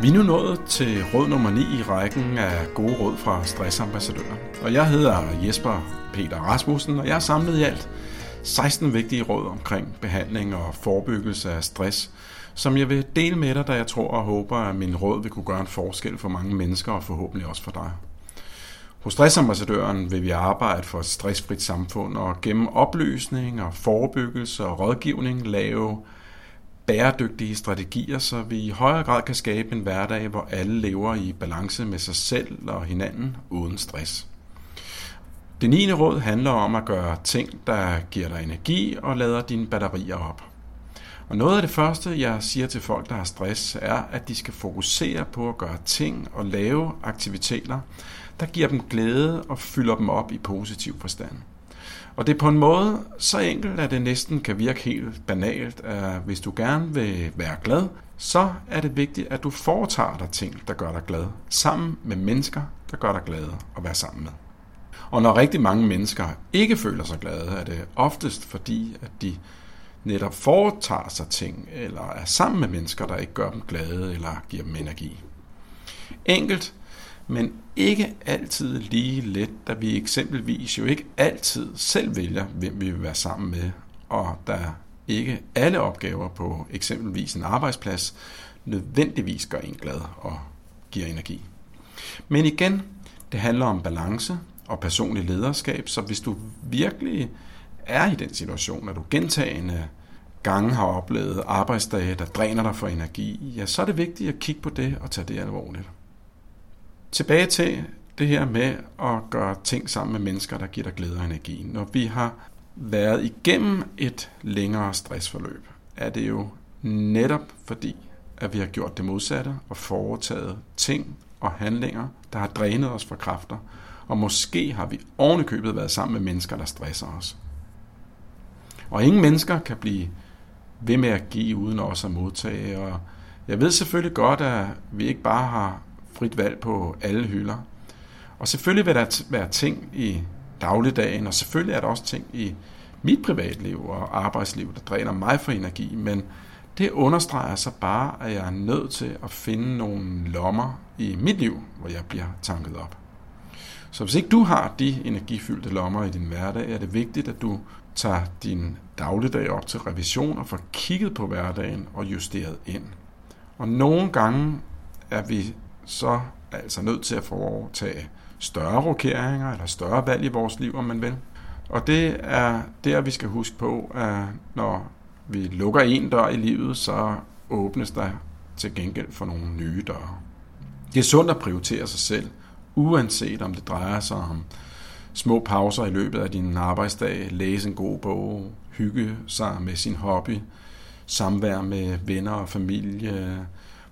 Vi er nu nået til råd nummer 9 i rækken af gode råd fra stressambassadører. Og jeg hedder Jesper Peter Rasmussen, og jeg har samlet i alt 16 vigtige råd omkring behandling og forebyggelse af stress, som jeg vil dele med dig, da jeg tror og håber, at min råd vil kunne gøre en forskel for mange mennesker og forhåbentlig også for dig. Hos Stressambassadøren vil vi arbejde for et stressfrit samfund og gennem oplysning og forebyggelse og rådgivning lave bæredygtige strategier, så vi i højere grad kan skabe en hverdag, hvor alle lever i balance med sig selv og hinanden uden stress. Det 9. råd handler om at gøre ting, der giver dig energi og lader dine batterier op. Og noget af det første, jeg siger til folk, der har stress, er, at de skal fokusere på at gøre ting og lave aktiviteter, der giver dem glæde og fylder dem op i positiv forstand. Og det er på en måde så enkelt, at det næsten kan virke helt banalt, at hvis du gerne vil være glad, så er det vigtigt, at du foretager dig ting, der gør dig glad, sammen med mennesker, der gør dig glad at være sammen med. Og når rigtig mange mennesker ikke føler sig glade, er det oftest fordi, at de netop foretager sig ting, eller er sammen med mennesker, der ikke gør dem glade eller giver dem energi. Enkelt, men ikke altid lige let, da vi eksempelvis jo ikke altid selv vælger, hvem vi vil være sammen med, og der ikke alle opgaver på eksempelvis en arbejdsplads nødvendigvis gør en glad og giver energi. Men igen, det handler om balance og personlig lederskab, så hvis du virkelig er i den situation, at du gentagende gange har oplevet arbejdsdage, der dræner dig for energi, ja, så er det vigtigt at kigge på det og tage det alvorligt. Tilbage til det her med at gøre ting sammen med mennesker, der giver dig glæde og energi. Når vi har været igennem et længere stressforløb, er det jo netop fordi, at vi har gjort det modsatte og foretaget ting og handlinger, der har drænet os for kræfter, og måske har vi ovenikøbet været sammen med mennesker, der stresser os. Og ingen mennesker kan blive ved med at give uden også at modtage, og jeg ved selvfølgelig godt, at vi ikke bare har frit valg på alle hylder. Og selvfølgelig vil der være ting i dagligdagen, og selvfølgelig er der også ting i mit privatliv og arbejdsliv, der dræner mig for energi, men det understreger så bare, at jeg er nødt til at finde nogle lommer i mit liv, hvor jeg bliver tanket op. Så hvis ikke du har de energifyldte lommer i din hverdag, er det vigtigt, at du tager din dagligdag op til revision og får kigget på hverdagen og justeret ind. Og nogle gange er vi så altså nødt til at foretage større rokeringer eller større valg i vores liv, om man vil. Og det er der, vi skal huske på, at når vi lukker en dør i livet, så åbnes der til gengæld for nogle nye døre. Det er sundt at prioritere sig selv, uanset om det drejer sig om små pauser i løbet af din arbejdsdag, læse en god bog, hygge sig med sin hobby, samvær med venner og familie,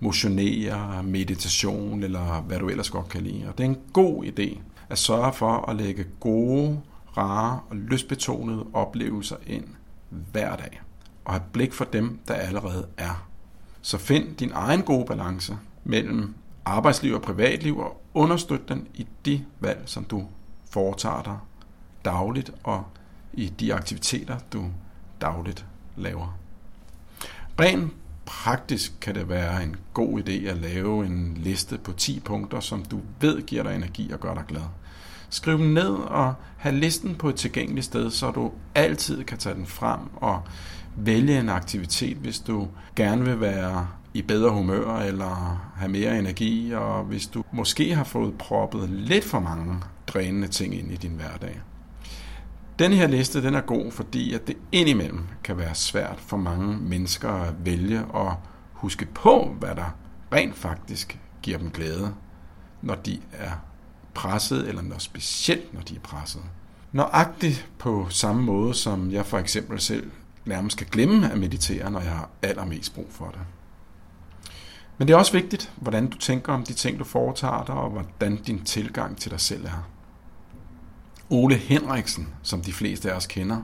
motionere, meditation eller hvad du ellers godt kan lide. Og det er en god idé at sørge for at lægge gode, rare og lystbetonede oplevelser ind hver dag. Og have blik for dem, der allerede er. Så find din egen gode balance mellem arbejdsliv og privatliv og understøt den i de valg, som du foretager dig dagligt og i de aktiviteter, du dagligt laver. Ren praktisk kan det være en god idé at lave en liste på 10 punkter, som du ved giver dig energi og gør dig glad. Skriv dem ned og have listen på et tilgængeligt sted, så du altid kan tage den frem og vælge en aktivitet, hvis du gerne vil være i bedre humør eller have mere energi, og hvis du måske har fået proppet lidt for mange drænende ting ind i din hverdag. Den her liste den er god, fordi at det indimellem kan være svært for mange mennesker at vælge og huske på, hvad der rent faktisk giver dem glæde, når de er presset, eller når specielt når de er presset. Nøjagtigt på samme måde, som jeg for eksempel selv nærmest skal glemme at meditere, når jeg har allermest brug for det. Men det er også vigtigt, hvordan du tænker om de ting, du foretager dig, og hvordan din tilgang til dig selv er. Ole Henriksen, som de fleste af os kender,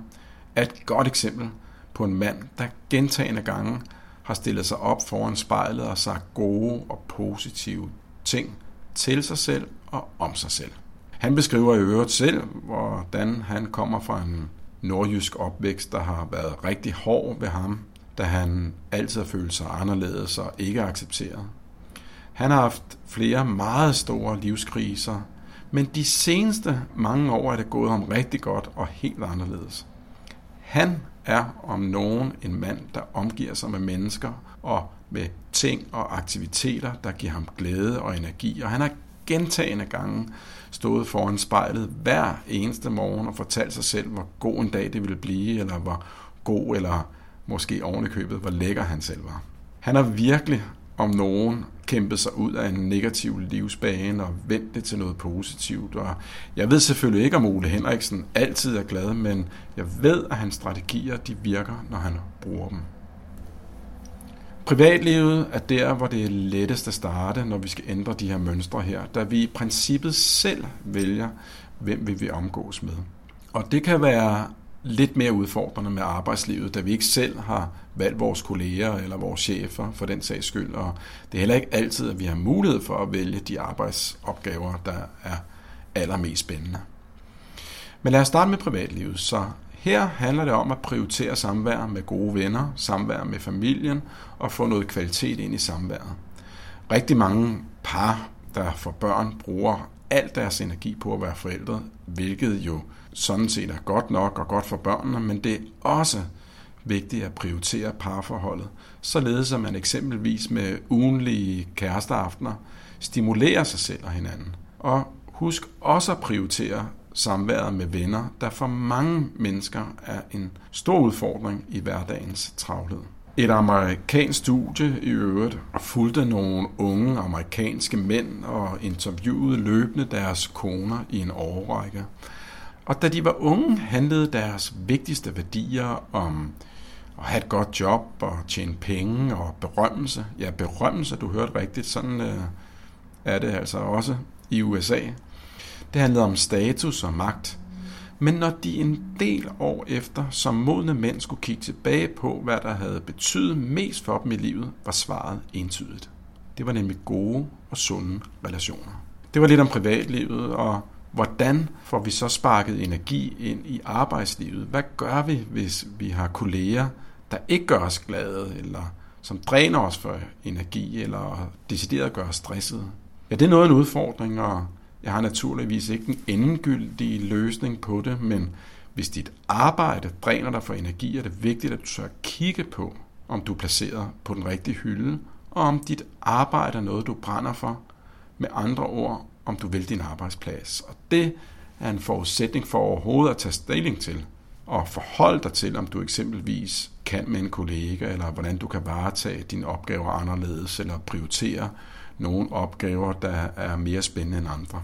er et godt eksempel på en mand, der gentagende gange har stillet sig op foran spejlet og sagt gode og positive ting til sig selv og om sig selv. Han beskriver i øvrigt selv, hvordan han kommer fra en nordjysk opvækst, der har været rigtig hård ved ham, da han altid har følt sig anderledes og ikke accepteret. Han har haft flere meget store livskriser, men de seneste mange år er det gået ham rigtig godt og helt anderledes. Han er om nogen en mand, der omgiver sig med mennesker og med ting og aktiviteter, der giver ham glæde og energi. Og han har gentagende gange stået foran spejlet hver eneste morgen og fortalt sig selv, hvor god en dag det ville blive, eller hvor god eller måske ovenikøbet, hvor lækker han selv var. Han har virkelig om nogen kæmpet sig ud af en negativ livsbane og vendt det til noget positivt. Og jeg ved selvfølgelig ikke, om Ole Henriksen altid er glad, men jeg ved, at hans strategier de virker, når han bruger dem. Privatlivet er der, hvor det er lettest at starte, når vi skal ændre de her mønstre her, da vi i princippet selv vælger, hvem vi vil omgås med. Og det kan være lidt mere udfordrende med arbejdslivet, da vi ikke selv har valgt vores kolleger eller vores chefer for den sags skyld. Og det er heller ikke altid, at vi har mulighed for at vælge de arbejdsopgaver, der er allermest spændende. Men lad os starte med privatlivet. Så her handler det om at prioritere samvær med gode venner, samvær med familien og få noget kvalitet ind i samværet. Rigtig mange par, der får børn, bruger al deres energi på at være forældre, hvilket jo sådan set er godt nok og godt for børnene, men det er også vigtigt at prioritere parforholdet, således at man eksempelvis med ugenlige kæresteaftener stimulerer sig selv og hinanden. Og husk også at prioritere samværet med venner, der for mange mennesker er en stor udfordring i hverdagens travlhed. Et amerikansk studie i øvrigt fulgte nogle unge amerikanske mænd og interviewede løbende deres koner i en årrække. Og da de var unge, handlede deres vigtigste værdier om at have et godt job og tjene penge og berømmelse. Ja, berømmelse, du hørte rigtigt, sådan øh, er det altså også i USA. Det handlede om status og magt. Men når de en del år efter som modne mænd skulle kigge tilbage på, hvad der havde betydet mest for dem i livet, var svaret entydigt. Det var nemlig gode og sunde relationer. Det var lidt om privatlivet, og hvordan får vi så sparket energi ind i arbejdslivet? Hvad gør vi, hvis vi har kolleger, der ikke gør os glade, eller som dræner os for energi, eller decideret gør os stressede? Ja, det er noget af en udfordring, og jeg har naturligvis ikke en endegyldig løsning på det, men hvis dit arbejde dræner dig for energi, er det vigtigt, at du tør kigge på, om du er placeret på den rigtige hylde, og om dit arbejde er noget, du brænder for. Med andre ord, om du vil din arbejdsplads. Og det er en forudsætning for overhovedet at tage stilling til og forholde dig til, om du eksempelvis kan med en kollega, eller hvordan du kan varetage dine opgaver anderledes, eller prioritere nogle opgaver, der er mere spændende end andre.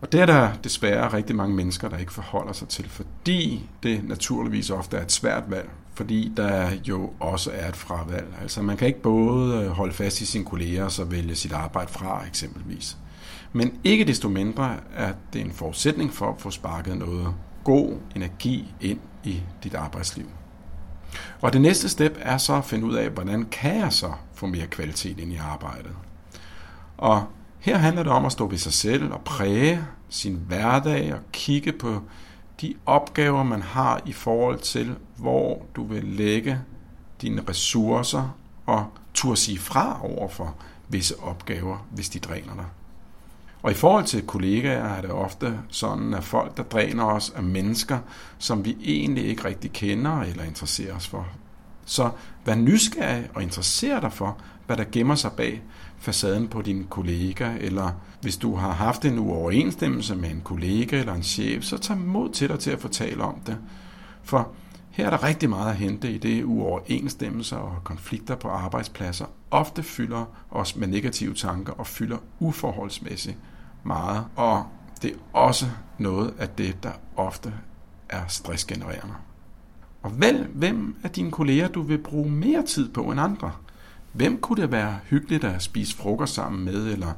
Og det er der desværre rigtig mange mennesker, der ikke forholder sig til, fordi det naturligvis ofte er et svært valg, fordi der jo også er et fravalg. Altså man kan ikke både holde fast i sine kolleger og så vælge sit arbejde fra eksempelvis. Men ikke desto mindre er det en forudsætning for at få sparket noget god energi ind i dit arbejdsliv. Og det næste step er så at finde ud af, hvordan kan jeg så få mere kvalitet ind i arbejdet. Og her handler det om at stå ved sig selv og præge sin hverdag og kigge på de opgaver, man har i forhold til, hvor du vil lægge dine ressourcer og turde sige fra over for visse opgaver, hvis de dræner dig. Og i forhold til kollegaer er det ofte sådan, at folk, der dræner os, er mennesker, som vi egentlig ikke rigtig kender eller interesserer os for. Så vær nysgerrig og interesser dig for, hvad der gemmer sig bag facaden på din kollega, eller hvis du har haft en uoverensstemmelse med en kollega eller en chef, så tag mod til dig til at fortælle om det. For her er der rigtig meget at hente i det uoverensstemmelser og konflikter på arbejdspladser ofte fylder os med negative tanker og fylder uforholdsmæssigt meget, og det er også noget af det, der ofte er stressgenererende. Og vælg, hvem af dine kolleger du vil bruge mere tid på end andre. Hvem kunne det være hyggeligt at spise frokost sammen med, eller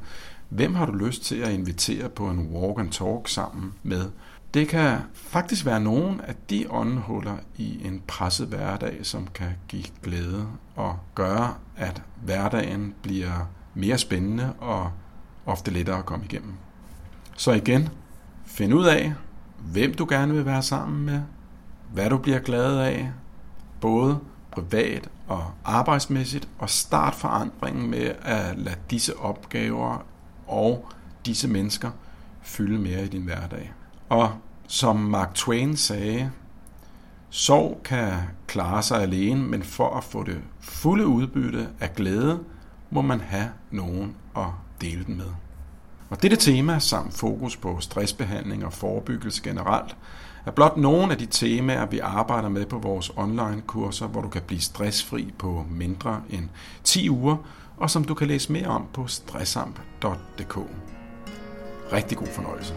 hvem har du lyst til at invitere på en walk and talk sammen med? Det kan faktisk være nogen af de åndehuller i en presset hverdag, som kan give glæde og gøre, at hverdagen bliver mere spændende og ofte lettere at komme igennem. Så igen, find ud af, hvem du gerne vil være sammen med, hvad du bliver glad af, både privat og arbejdsmæssigt, og start forandringen med at lade disse opgaver og disse mennesker fylde mere i din hverdag. Og som Mark Twain sagde, sorg kan klare sig alene, men for at få det fulde udbytte af glæde, må man have nogen at dele den med. Og dette tema samt fokus på stressbehandling og forebyggelse generelt er blot nogle af de temaer, vi arbejder med på vores online-kurser, hvor du kan blive stressfri på mindre end 10 uger, og som du kan læse mere om på stressamp.dk. Rigtig god fornøjelse.